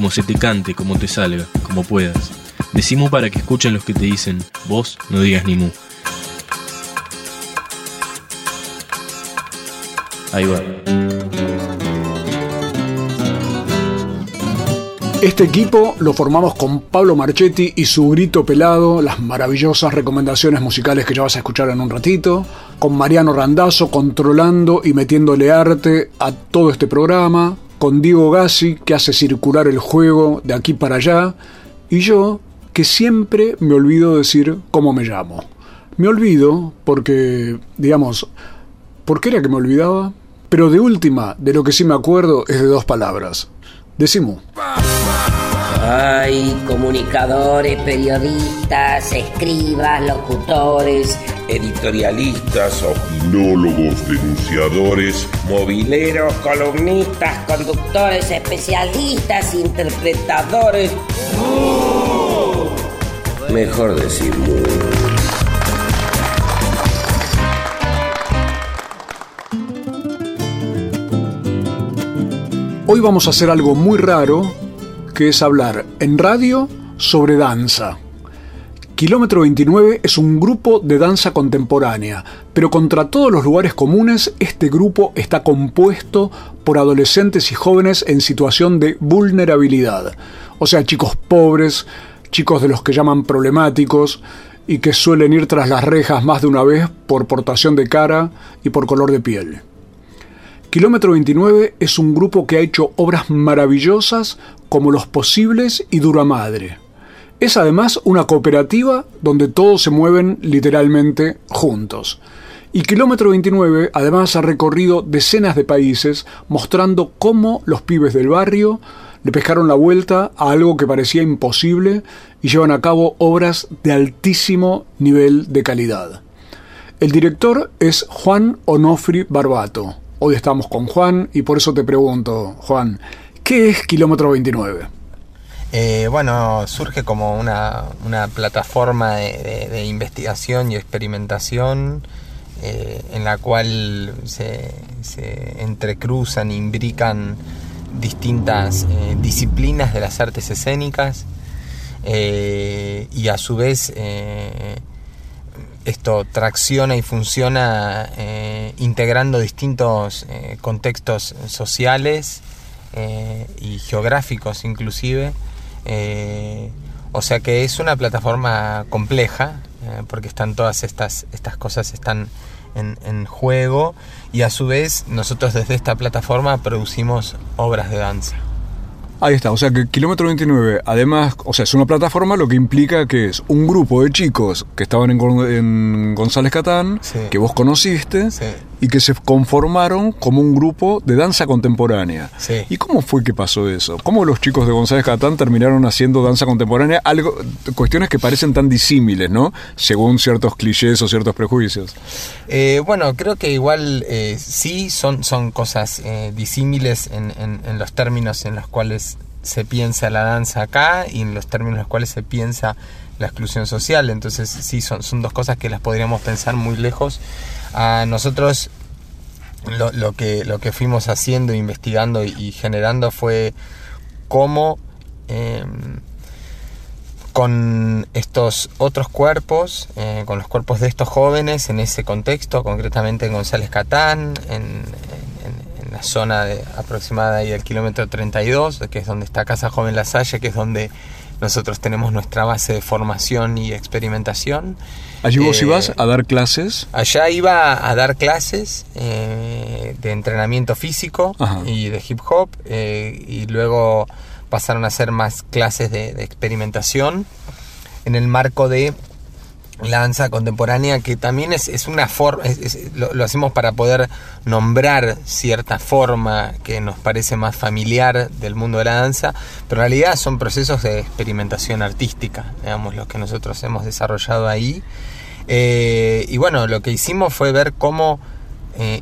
como se te cante, como te salga, como puedas. Decimos para que escuchen los que te dicen, vos no digas ni mu. Ahí va. Este equipo lo formamos con Pablo Marchetti y su grito pelado, las maravillosas recomendaciones musicales que ya vas a escuchar en un ratito, con Mariano Randazzo controlando y metiéndole arte a todo este programa, con Diego Gassi que hace circular el juego de aquí para allá, y yo que siempre me olvido decir cómo me llamo. Me olvido porque, digamos, ¿por qué era que me olvidaba? Pero de última, de lo que sí me acuerdo es de dos palabras. Decimos. Hay comunicadores, periodistas, escribas, locutores, editorialistas, opinólogos, denunciadores, mobileros, columnistas, conductores, especialistas, interpretadores. Mejor decir mu. Hoy vamos a hacer algo muy raro, que es hablar en radio sobre danza. Kilómetro 29 es un grupo de danza contemporánea, pero contra todos los lugares comunes, este grupo está compuesto por adolescentes y jóvenes en situación de vulnerabilidad, o sea, chicos pobres, chicos de los que llaman problemáticos y que suelen ir tras las rejas más de una vez por portación de cara y por color de piel. Kilómetro 29 es un grupo que ha hecho obras maravillosas como Los Posibles y Dura Madre. Es además una cooperativa donde todos se mueven literalmente juntos. Y Kilómetro 29 además ha recorrido decenas de países mostrando cómo los pibes del barrio le pescaron la vuelta a algo que parecía imposible y llevan a cabo obras de altísimo nivel de calidad. El director es Juan Onofri Barbato. Hoy estamos con Juan y por eso te pregunto, Juan, ¿qué es Kilómetro 29? Eh, bueno, surge como una, una plataforma de, investigación y experimentación eh, en la cual se, se, entrecruzan, imbrican distintas eh, disciplinas de las artes escénicas y a su vez esto tracciona y funciona integrando distintos contextos sociales y geográficos inclusive eh, o sea que es una plataforma compleja, eh, porque están todas estas, estas cosas están en, juego y a su vez nosotros desde esta plataforma producimos obras de danza. Ahí está, o sea que Kilómetro 29, además, o sea, es una plataforma, lo que implica que es un grupo de chicos que estaban en, en González Catán, Sí. que vos conociste, Sí. Y que se conformaron como un grupo de danza contemporánea. Sí. ¿Y cómo fue que pasó eso? ¿Cómo los chicos de González Catán terminaron haciendo danza contemporánea? Algo, cuestiones que parecen tan disímiles, ¿no? Según ciertos clichés o ciertos prejuicios. Eh, bueno, creo que igual eh, sí son, son cosas eh, disímiles en, en- en los términos en los cuales se piensa la danza acá y en los términos en los cuales se piensa la exclusión social. Entonces sí, son, son dos cosas que las podríamos pensar muy lejos. A nosotros lo, que, lo que fuimos haciendo, investigando y, generando fue cómo em, con estos otros cuerpos, eh, con los cuerpos de estos jóvenes en ese contexto, concretamente en González Catán, en la zona de, aproximada ahí del kilómetro 32, que es donde está Casa Joven La Salle, que es donde nosotros tenemos nuestra base de formación y experimentación. Allí vos Eh, ibas a dar clases. Allá iba a dar clases eh, de entrenamiento físico Ajá. y de hip hop eh, y luego pasaron a hacer más clases de, de experimentación en el marco de la danza contemporánea que también es, es una forma, lo, lo, hacemos para poder nombrar cierta forma que nos parece más familiar del mundo de la danza, pero en realidad son procesos de experimentación artística, digamos, los que nosotros hemos desarrollado ahí. Eh, y bueno, lo que hicimos fue ver cómo eh,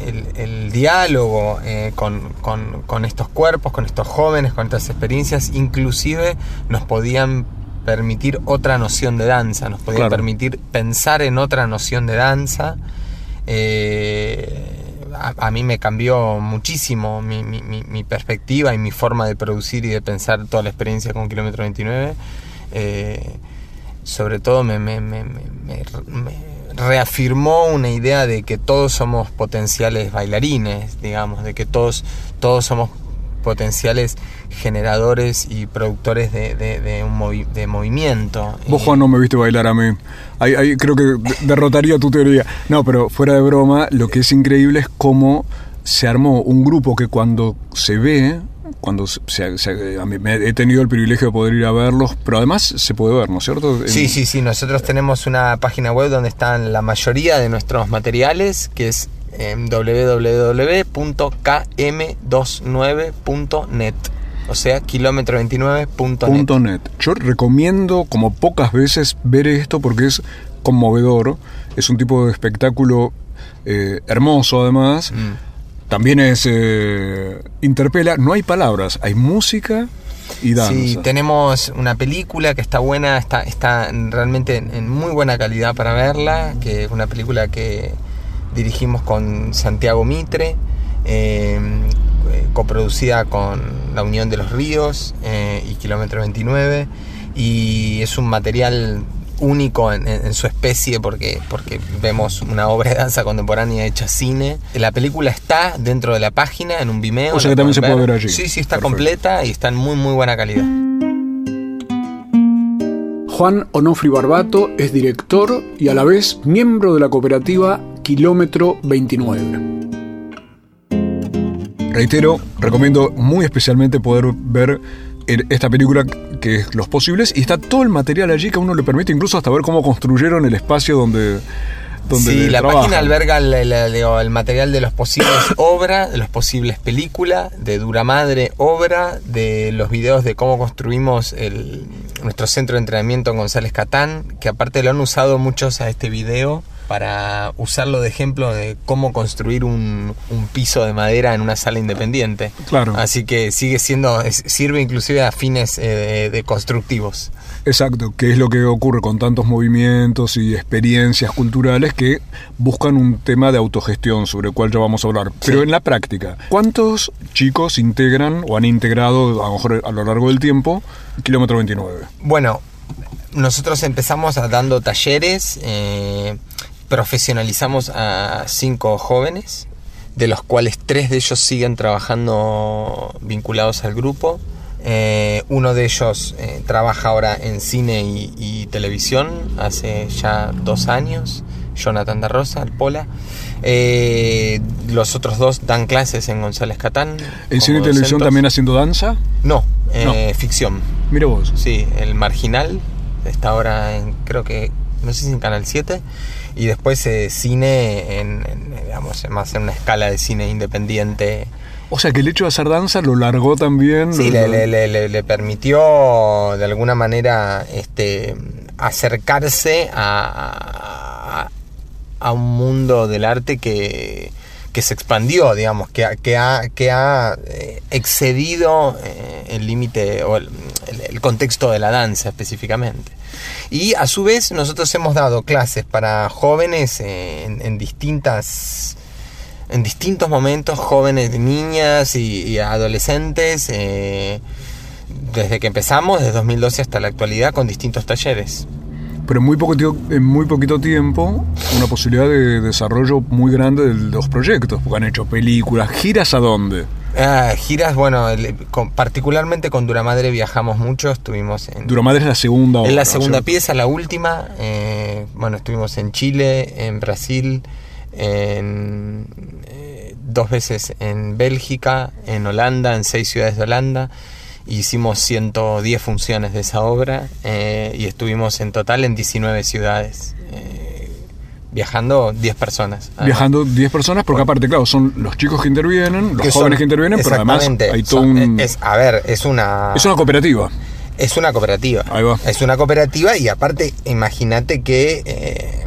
el, diálogo eh, con, con, con estos cuerpos, con estos jóvenes, con estas experiencias, inclusive nos podían permitir otra noción de danza, nos podía claro. permitir pensar en otra noción de danza. Eh, a, a, mí me cambió muchísimo mi, mi, mi, perspectiva y mi forma de producir y de pensar toda la experiencia con Kilómetro 29. Eh, sobre todo me, me, me, reafirmó una idea de que todos somos potenciales bailarines, digamos, de que todos, todos somos potenciales generadores y productores de, de, de un movi de movimiento. Vos, Juan, no me viste bailar a mí. Ahí, ahí creo que derrotaría tu teoría. No, pero fuera de broma, lo que es increíble es cómo se armó un grupo que cuando se ve, cuando se, se, a mí me, he tenido el privilegio de poder ir a verlos, pero además se puede ver, ¿no es cierto? Sí, sí, sí. Nosotros tenemos una página web donde están la mayoría de nuestros materiales, que es en www.km29.net. O sea, kilómetro29.net. .net. Yo recomiendo como pocas veces ver esto porque es conmovedor. Es un tipo de espectáculo eh, hermoso además. Mm. También es... Eh, interpela. No hay palabras, hay música y danza. Sí, tenemos una película que está buena, está, está realmente en, en muy buena calidad para verla, que es una película que dirigimos con Santiago Mitre, eh, coproducida con la Unión de los Ríos eh, y Kilómetro 29, y es un material único en, en, su especie porque, porque vemos una obra de danza contemporánea hecha cine. La película está dentro de la página, en un Vimeo. O sea que también se puede ver allí. Sí, sí, está Perfecto. completa y está en muy, muy buena calidad. Juan Onofri Barbato es director y a la vez miembro de la cooperativa Kilómetro 29. Reitero, recomiendo muy especialmente poder ver esta película que es Los Posibles y está todo el material allí que a uno le permite incluso hasta ver cómo construyeron el espacio donde... donde sí, la trabajan. página alberga el, el, el, material de los posibles obra, de los posibles película, de Dura Madre obra, de los videos de cómo construimos el, nuestro centro de entrenamiento en González Catán, que aparte lo han usado muchos a este video para usarlo de ejemplo de cómo construir un, un, piso de madera en una sala independiente. Claro. Así que sigue siendo, sirve inclusive a fines eh, de, constructivos. Exacto, que es lo que ocurre con tantos movimientos y experiencias culturales que buscan un tema de autogestión sobre el cual ya vamos a hablar. Pero en la práctica, ¿cuántos chicos integran o han integrado a lo mejor a lo largo del tiempo Kilómetro 29? Bueno, nosotros empezamos dando talleres. Eh, profesionalizamos a cinco jóvenes, de los cuales tres de ellos siguen trabajando vinculados al grupo. Eh, uno de ellos eh, trabaja ahora en cine y, y, televisión hace ya dos años, Jonathan da Rosa, el Pola. Eh, los otros dos dan clases en González Catán. ¿En cine y televisión también haciendo danza? No, no. ficción. Mira vos. Sí, el Marginal está ahora en, creo que, no sé si en Canal 7 y después eh, cine en, en, digamos más en una escala de cine independiente o sea que el hecho de hacer danza lo largó también sí lo... le, le, le, le, permitió de alguna manera este acercarse a, a, a un mundo del arte que que se expandió, digamos, que, que ha, que ha eh, excedido eh, el límite o el, el, el, contexto de la danza específicamente. Y a su vez nosotros hemos dado clases para jóvenes eh, en, distintas en distintos momentos, jóvenes, niñas y, adolescentes, eh, desde que empezamos, desde 2012 hasta la actualidad, con distintos talleres pero en muy, poquito, en muy poquito tiempo una posibilidad de desarrollo muy grande de los proyectos, porque han hecho películas, giras a dónde. Ah, giras, bueno, el, con, particularmente con Duramadre viajamos mucho, estuvimos en... Duramadre es la segunda Es la segunda ¿no? pieza, la última, eh, bueno, estuvimos en Chile, en Brasil, en, eh, dos veces en Bélgica, en Holanda, en seis ciudades de Holanda, Hicimos 110 funciones de esa obra eh, y estuvimos en total en 19 ciudades. Viajando 10 personas. además. Viajando 10 personas, porque aparte, claro, son los chicos que intervienen, los Que jóvenes son- que intervienen, pero además hay todo son- un... es, a ver, es una... es una cooperativa. Es una cooperativa. Ahí va. Es una cooperativa y aparte, imagínate que eh,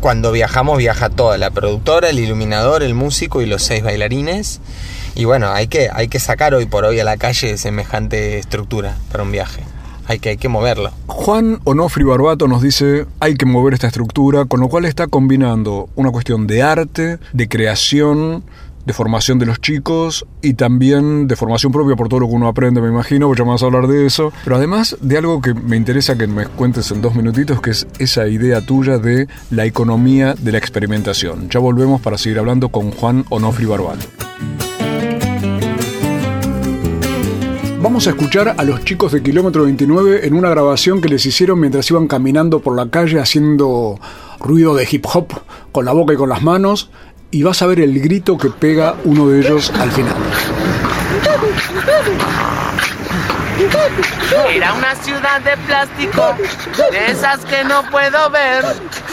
cuando viajamos viaja toda, la productora, el iluminador, el músico y los seis bailarines. Y bueno, hay que, hay que sacar hoy por hoy a la calle semejante estructura para un viaje. Hay que, hay que moverlo. Juan Onofri Barbato nos dice hay que mover esta estructura, con lo cual está combinando una cuestión de arte, de creación, de formación de los chicos y también de formación propia por todo lo que uno aprende, me imagino, porque ya vamos a hablar de eso, pero además de algo que me interesa que me cuentes en dos minutitos, que es esa idea tuya de la economía de la experimentación. Ya volvemos para seguir hablando con Juan Onofri Barbato. Vamos a escuchar a los chicos de Kilómetro 29 en una grabación que les hicieron mientras iban caminando por la calle haciendo ruido de hip hop con la boca y con las manos y vas a ver el grito que pega uno de ellos al final. Era una ciudad de plástico, de esas que no puedo ver,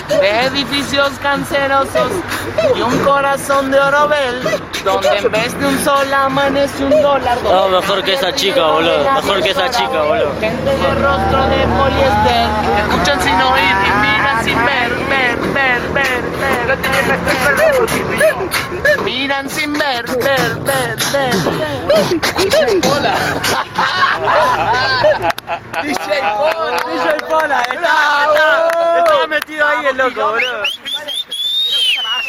de edificios cancerosos y un corazón de orobel, donde en vez de un sol amanece un dólar. No, mejor que esa chica, boludo. Mejor que esa chica, boludo. Gente de rostro de poliéster, escuchan sin oír y miran sin ver, ver, ver, ver, ver, ver, ver. Miran sin ver, ver, ver, ver, ver. Hola. DJ Pola, DJ Pola, estaba metido ahí el loco, boludo.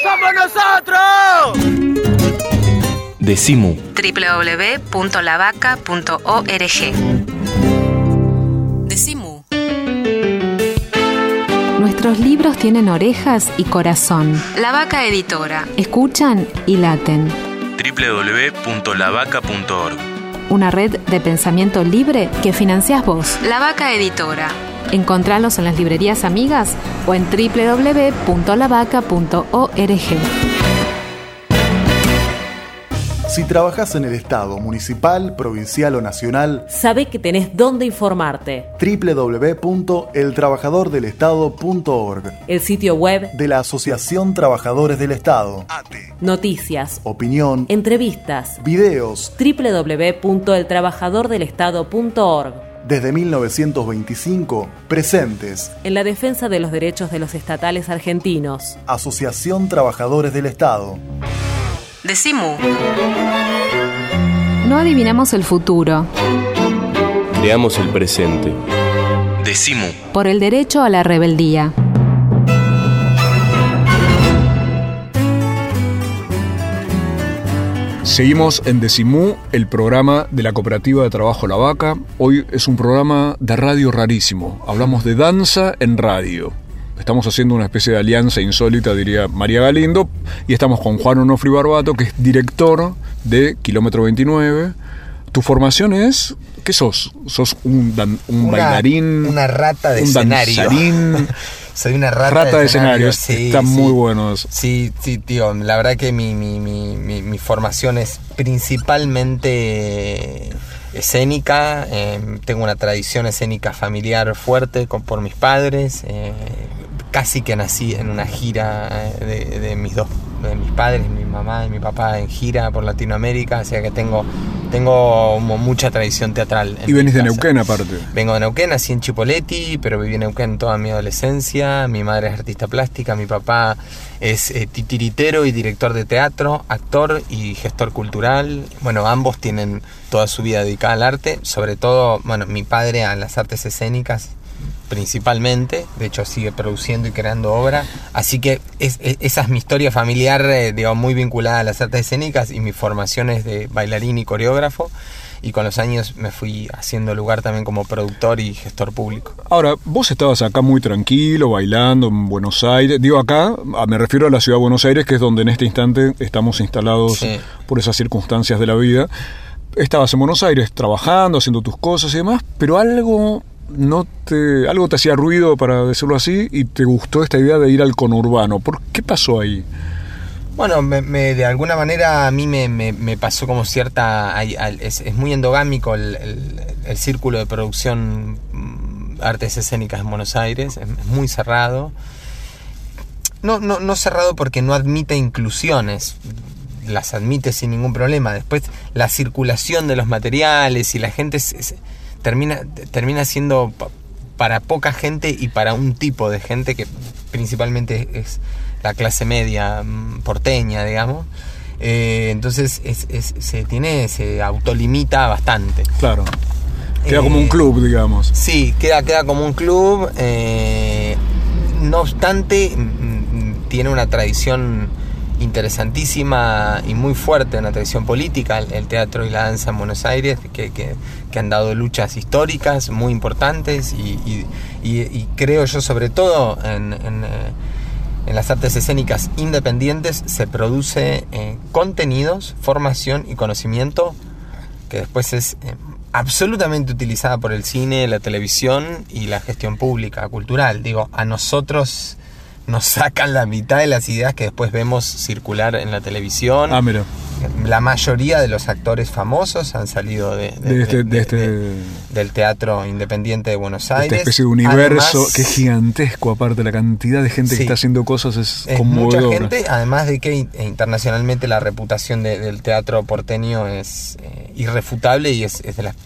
¡Somos nosotros! Decimu. www.lavaca.org. Decimu. Nuestros libros tienen orejas y corazón. La Vaca Editora. Escuchan y laten. www.lavaca.org. Una red de pensamiento libre que financias vos. La Vaca Editora. Encontralos en las librerías amigas o en www.lavaca.org. Si trabajas en el Estado, municipal, provincial o nacional, Sabe que tenés dónde informarte. www.eltrabajadordelestado.org El sitio web, de la Asociación Trabajadores del Estado. noticias, Opinión, entrevistas. videos, www.eltrabajadordelestado.org. desde 1925, presentes. En la defensa de los derechos de los estatales argentinos. Asociación Trabajadores del Estado. Decimu. No adivinamos el futuro. Creamos el presente. Decimu. Por el derecho a la rebeldía. Seguimos en Decimú, el programa de la Cooperativa de Trabajo La Vaca. Hoy es un programa de radio rarísimo. Hablamos de danza en radio. Estamos haciendo una especie de alianza insólita, diría María Galindo, y estamos con Juan Onofri Barbato, que es director de Kilómetro 29. ¿Tu formación es? ¿Qué sos? ¿Sos un, dan- un Una- bailarín? una rata de un escenario. danzarín? Soy una rata, Rata de escenario, sí, está sí. muy bueno eso. Sí, sí, tío. La verdad que mi, mi, mi, mi, mi formación es principalmente escénica. eh, tengo una tradición escénica familiar fuerte con, por mis padres. eh, casi que nací en una gira eh, de, de mis dos, de mis padres, mi mamá y mi papá en gira por Latinoamérica. O sea que tengo, tengo mucha tradición teatral. en Y venís de. Neuquén aparte. Vengo de Neuquén, nací en Chipoleti, pero viví en Neuquén toda mi adolescencia. Mi madre es artista plástica, mi papá es eh, titiritero y director de teatro, actor y gestor cultural. Bueno, ambos tienen toda su vida dedicada al arte, sobre todo, bueno, mi padre a las artes escénicas principalmente, de hecho sigue produciendo y creando obra, así que es- es- esa es mi historia familiar, eh, digo, muy vinculada a las artes escénicas y mi formación es de bailarín y coreógrafo y con los años me fui haciendo lugar también como productor y gestor público. Ahora, vos estabas acá muy tranquilo, bailando en Buenos Aires. Digo acá, a- me refiero a la ciudad de Buenos Aires, que es donde en este instante estamos instalados Sí. por esas circunstancias de la vida. Estabas en Buenos Aires trabajando, haciendo tus cosas y demás, pero algo no te algo te hacía ruido para decirlo así y te gustó esta idea de ir al conurbano. ¿Por qué pasó ahí? Bueno, me, me- de alguna manera a mí me, me- pasó como cierta... es, es muy endogámico el, el- círculo de producción mm, artes escénicas en Buenos Aires, es, muy cerrado. No, no, no cerrado porque no admite inclusiones, las admite sin ningún problema. Después la circulación de los materiales y la gente termina, termina siendo pa- para poca gente y para un tipo de gente que principalmente es la clase media mm, porteña, digamos. Eh, entonces es- es- se tiene, se autolimita bastante. Claro. Queda como un Eh, club, digamos. Sí, queda, queda como un club. eh, no obstante, mm, mm, tiene una tradición interesantísima y muy fuerte, una tradición política, el, el teatro y la danza en Buenos Aires, que, que- que han dado luchas históricas muy importantes y, y- y- y creo yo sobre todo en, en, eh, en las artes escénicas independientes se produce eh, contenidos, formación y conocimiento que después es eh, absolutamente utilizada por el cine, la televisión y la gestión pública, cultural. Digo, a nosotros nos sacan la mitad de las ideas que después vemos circular en la televisión. Ah, mira. La mayoría de los actores famosos han salido de, de- De este, de- este, de- del teatro independiente de Buenos esta Aires. especie de universo Además, que es gigantesco, aparte la cantidad de gente Sí. que está haciendo cosas es, es mucha gente, además de que in- internacionalmente la reputación de- del teatro porteño es eh, irrefutable y es, es de, las,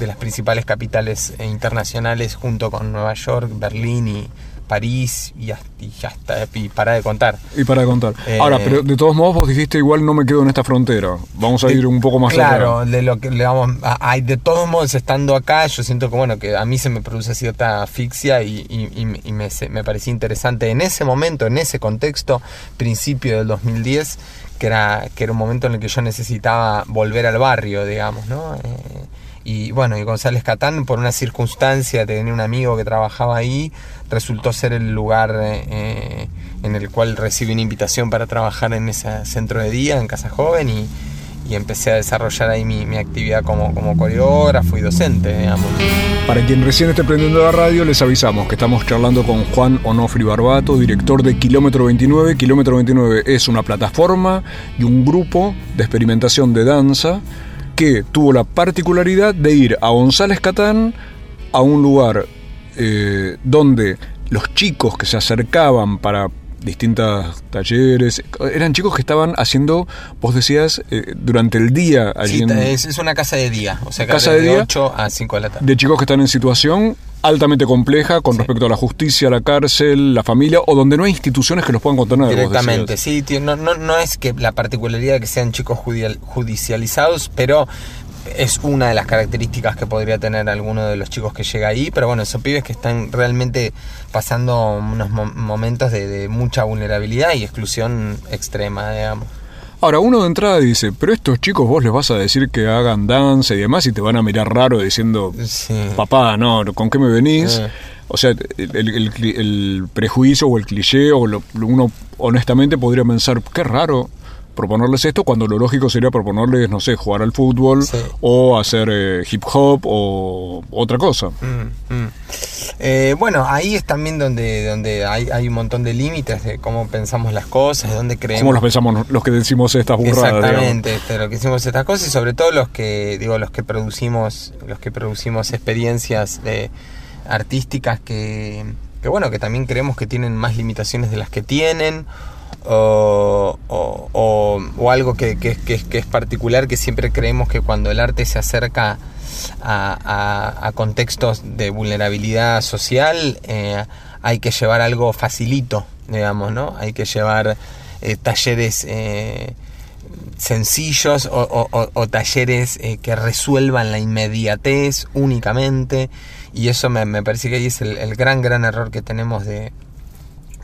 de las principales capitales eh, internacionales junto con Nueva York, Berlín y París y hasta, y hasta- y para de contar. Y para contar. Eh, Ahora, pero de todos modos vos dijiste igual no me quedo en esta frontera. Vamos a ir un poco más Claro, allá. de lo que le vamos, hay de todos modos estando acá, yo siento que bueno, que a mí se me produce cierta asfixia y, y- y- y me, me parecía interesante en ese momento, en ese contexto, principio del 2010, que era, que era un momento en el que yo necesitaba volver al barrio, digamos, ¿no? Eh, y bueno, y González Catán, por una circunstancia, tenía un amigo que trabajaba ahí, resultó ser el lugar eh, en el cual recibí una invitación para trabajar en ese centro de día, en Casa Joven, y, y empecé a desarrollar ahí mi, mi actividad como, como coreógrafo y docente, digamos. Para quien recién esté prendiendo la radio, les avisamos que estamos charlando con Juan Onofri Barbato, director de Kilómetro 29. Kilómetro 29 es una plataforma y un grupo de experimentación de danza que tuvo la particularidad de ir a González Catán a un lugar eh, donde los chicos que se acercaban para distintos talleres, eran chicos que estaban haciendo, vos decías, eh, durante el día allí Sí, en- es, es una casa de día, o sea, Casa de, de día. 8 a 5 de la tarde. de chicos que están en situación altamente compleja con respecto a la justicia, la cárcel, la familia, o donde no hay instituciones que los puedan contener. Directamente, sí, tío, no, no, no es que la particularidad de que sean chicos judicializados, pero es una de las características que podría tener alguno de los chicos que llega ahí, pero bueno, son pibes que están realmente pasando unos mo- momentos de, de mucha vulnerabilidad y exclusión extrema, digamos. Ahora, uno de entrada dice, pero estos chicos vos les vas a decir que hagan danza y demás y te van a mirar raro diciendo, papá, no, ¿con qué me venís? Eh. O sea, el, prejuicio o el cliché, o lo- uno honestamente podría pensar, qué raro proponerles esto cuando lo lógico sería proponerles, no sé, jugar al fútbol o hacer eh, hip hop o otra cosa. Mm, mm. Eh, bueno, ahí es también donde, donde hay, hay un montón de límites de cómo pensamos las cosas, de dónde creemos. ¿Cómo los pensamos los que decimos estas burradas? Exactamente, este, lo que hicimos estas cosas y sobre todo los que digo los que producimos los que producimos experiencias de artísticas que, que bueno que también creemos que tienen más limitaciones de las que tienen o, o- o- algo que, que- que- es particular que siempre creemos que cuando el arte se acerca a, a- contextos de vulnerabilidad social eh, hay que llevar algo facilito digamos no hay que llevar eh, talleres eh, sencillos o, talleres que resuelvan la inmediatez únicamente y eso me, me parece que ahí es el, el gran gran error que tenemos de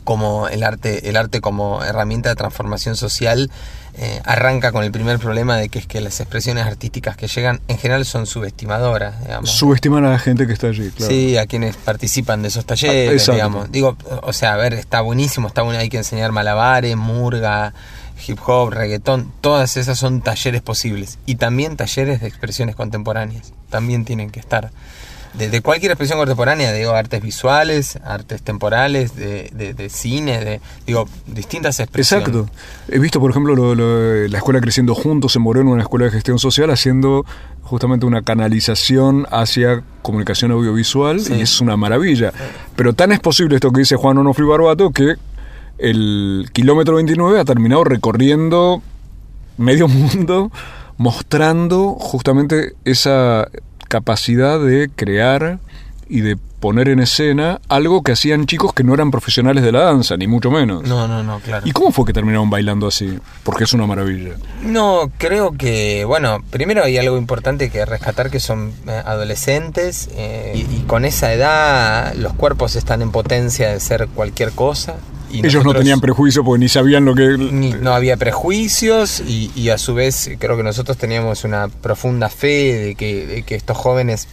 como el arte el arte como herramienta de transformación social eh, arranca con el primer problema de que es que las expresiones artísticas que llegan en general son subestimadoras digamos Subestimar a la gente que está allí, claro. Sí, a quienes participan de esos Ah, talleres, exacto. digamos. Digo, o sea, a ver, está buenísimo, está bueno, hay que enseñar malabares, murga, hip hop, reggaetón, todas esas son talleres posibles. Y también talleres de expresiones contemporáneas, también tienen que estar. De, de cualquier expresión contemporánea, digo, artes visuales, artes temporales, de, de, de cine, de, digo, distintas expresiones. Exacto. He visto, por ejemplo, lo- lo- la escuela Creciendo Juntos en Moreno, una escuela de gestión social, haciendo justamente una canalización hacia comunicación audiovisual Sí. y es una maravilla. Pero tan es posible esto que dice Juan Onofri Barbato que el kilómetro 29 ha terminado recorriendo medio mundo mostrando justamente esa capacidad de crear y de poner en escena algo que hacían chicos que no eran profesionales de la danza, ni mucho menos. No, no, no, claro. ¿Y cómo fue que terminaron bailando así? Porque es una maravilla. No, creo que, bueno, primero hay algo importante que rescatar que son eh, adolescentes eh, y, y con esa edad los cuerpos están en potencia de ser cualquier cosa. Y Ellos no tenían prejuicio porque ni sabían lo que... ni- no había prejuicios y, y a su vez creo que nosotros teníamos una profunda fe de que, de que estos jóvenes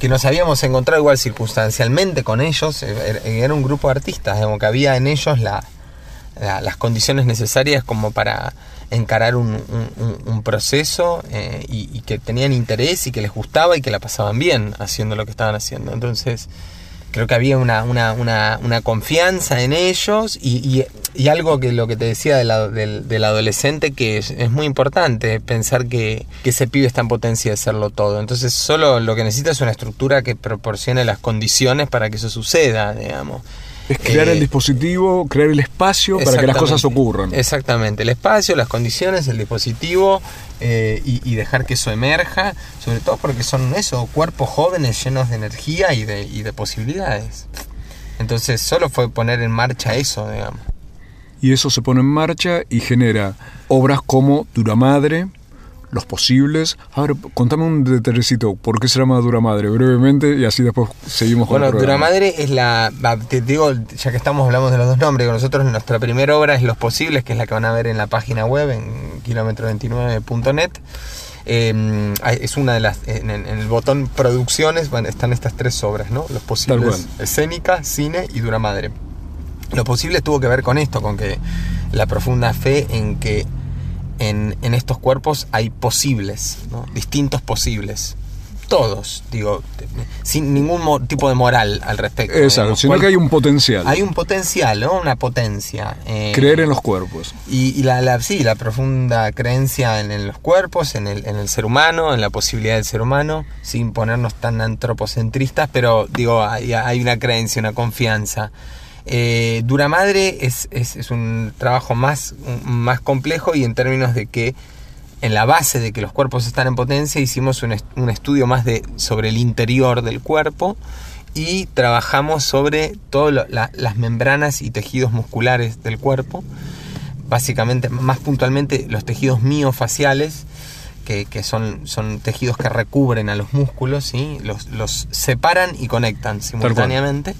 que nos habíamos encontrado igual circunstancialmente con ellos, eh, era- era un grupo de artistas, digamos, que había en ellos la, la- las condiciones necesarias como para encarar un, un- un- un proceso eh, y, y que tenían interés y que les gustaba y que la pasaban bien haciendo lo que estaban haciendo. Entonces, creo que había una, una, una, confianza en ellos y, y- algo que lo que te decía de la- del, del adolescente que es, es muy importante, pensar que, que ese pibe está en potencia de hacerlo todo. Entonces solo lo que necesita es una estructura que proporcione las condiciones para que eso suceda, digamos. Es crear Eh, el dispositivo, crear el espacio para que las cosas ocurran. Exactamente, el espacio, las condiciones, el dispositivo eh, y, y dejar que eso emerja, sobre todo porque son eso, cuerpos jóvenes llenos de energía y de, y de posibilidades. Entonces solo fue poner en marcha eso, digamos. Y eso se pone en marcha y genera obras como Duramadre, Los Posibles. A ver, contame un detallecito, ¿por qué se llama Duramadre? Brevemente y así después seguimos con Bueno, el programa. Duramadre es la. Te digo, ya que estamos hablando de los dos nombres, nosotros nuestra primera obra es Los Posibles, que es la que van a ver en la página web, en kilómetro29.net. Eh, hay- es una de las. En, el botón Producciones están estas tres obras, ¿no? Los Posibles. Escénica, Cine y Duramadre. Lo posible tuvo que ver con esto, con que la profunda fe en que en, en estos cuerpos hay posibles, ¿no? distintos posibles. Todos, digo, sin ningún tipo de moral al respecto. Exacto, digamos. sino Cual- que hay un potencial. Hay un potencial, ¿no? Una potencia. eh, Creer en los cuerpos. y, y la, la- sí, la profunda creencia en, en los cuerpos, en el, en el ser humano, en la posibilidad del ser humano, sin ponernos tan antropocentristas, pero digo, hay, hay una creencia, una confianza. Eh, Dura Madre es, es- es un trabajo más, más complejo y en términos de que en la base de que los cuerpos están en potencia hicimos un, est- un estudio más de, sobre el interior del cuerpo y trabajamos sobre todas las membranas y tejidos musculares del cuerpo básicamente, más puntualmente, los tejidos miofaciales, que, que son, son tejidos que recubren a los músculos, ¿sí? los, los separan y conectan simultáneamente.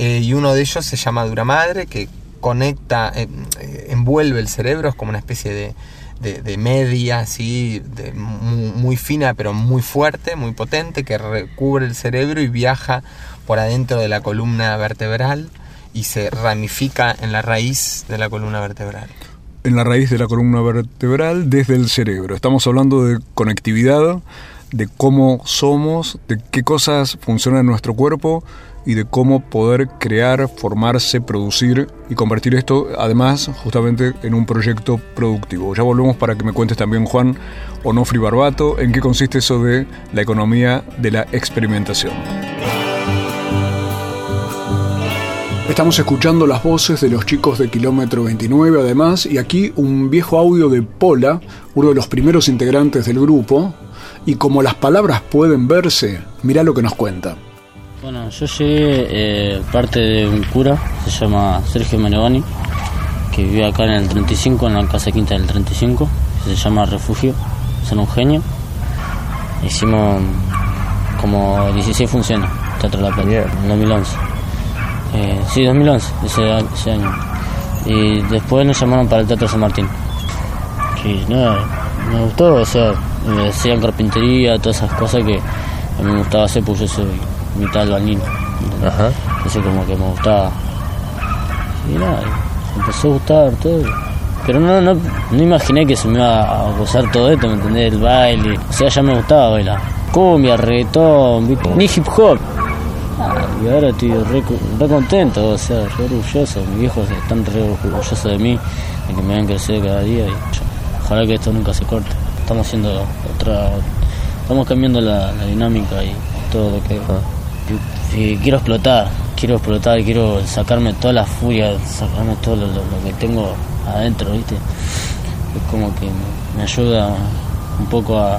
Eh, y uno de ellos se llama Duramadre, que conecta, eh, eh, envuelve el cerebro, es como una especie de, de, media, ¿sí? de, muy, muy fina, pero muy fuerte, muy potente, que recubre el cerebro y viaja por adentro de la columna vertebral y se ramifica en la raíz de la columna vertebral. En la raíz de la columna vertebral desde el cerebro. Estamos hablando de conectividad, de cómo somos, de qué cosas funcionan en nuestro cuerpo y de cómo poder crear, formarse, producir y convertir esto además justamente en un proyecto productivo. Ya volvemos para que me cuentes también Juan Onofri Barbato en qué consiste eso de la economía de la experimentación. Estamos escuchando las voces de los chicos de Kilómetro 29 además y aquí un viejo audio de Pola, uno de los primeros integrantes del grupo, y como las palabras pueden verse, mirá lo que nos cuenta. Bueno, yo llegué eh, parte de un cura, se llama Sergio Menegoni, que vive acá en el 35, en la casa quinta del 35, que se llama Refugio, son un genio. Hicimos como 16 funciones, Teatro La Plata, en 2011. Eh, sí, 2011, ese, ese año. Y después nos llamaron para el Teatro San Martín. Que nada, me gustó, o sea, me decían carpintería, todas esas cosas que a mí me gustaba hacer, pues yo soy mitad albañil. Ajá. Entonces como que me gustaba. Y nada, empezó a gustar todo. Pero no, no, no imaginé que se me iba a gozar todo esto, ¿me entendés? El baile. O sea, ya me gustaba bailar. cumbia, reggaetón, ni hip hop. Ah, y ahora estoy re, re contento, o sea, re orgulloso. Mis viejos están re orgullosos de mí, de que me ven crecer cada día. Y ojalá que esto nunca se corte. Estamos haciendo otra. Estamos cambiando la, la dinámica y todo lo que. Y, y quiero explotar, quiero explotar, quiero sacarme toda la furia, sacarme todo lo, que tengo adentro, ¿viste? Es como que me, ayuda un poco a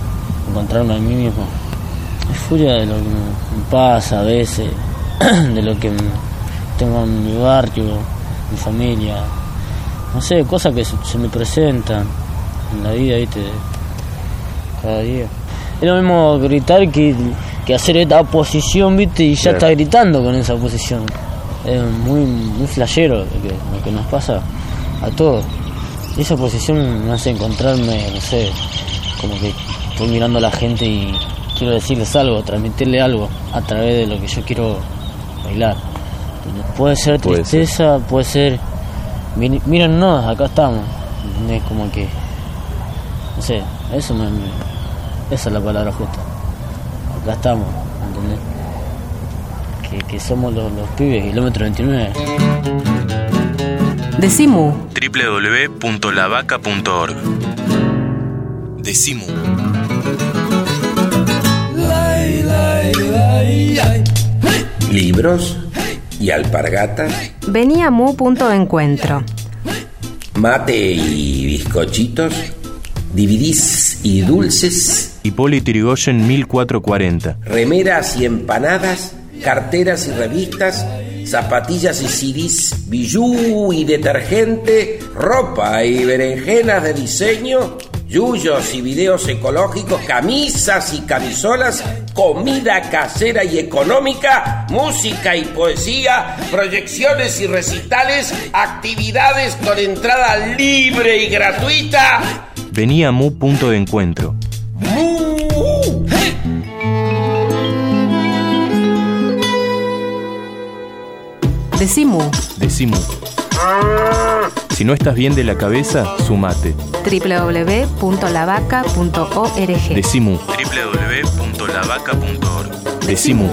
encontrarme a mí mismo. Es furia de lo que me, pasa a veces, de lo que tengo en mi barrio, mi familia. No sé, cosas que se me presentan en la vida, ¿viste? Cada día. Es lo mismo gritar que, que hacer esta posición, ¿viste? Y ya está gritando con esa posición. Es muy, muy flashero lo que, lo que nos pasa a todos. Esa posición me hace encontrarme, no sé, como que estoy mirando a la gente y quiero decirles algo, transmitirle algo a través de lo que yo quiero bailar. Puede ser Puede ser. tristeza, puede ser... "Miren- Mírennos, acá estamos. ¿Entendés? Como que... No sé, eso me, me- Esa es la palabra justa. Acá estamos, ¿entendés? Que, que somos los, los pibes, kilómetro 29. Decimu. www.lavaca.org Decimu. Libros y alpargatas, Venía Mu punto de encuentro. mate y bizcochitos, DVDs y dulces, Hipólito Yrigoyen 1440. remeras y empanadas, carteras y revistas, zapatillas y CDs, bijú y detergente, ropa y berenjenas de diseño, yuyos y videos ecológicos, camisas y camisolas, comida casera y económica, música y poesía, proyecciones y recitales, actividades con entrada libre y gratuita. Venía Mu punto de encuentro. Decimu. Decimu. Si no estás bien de la cabeza, sumate. www.lavaca.org. Decimu. www.lavaca.org. Decimu.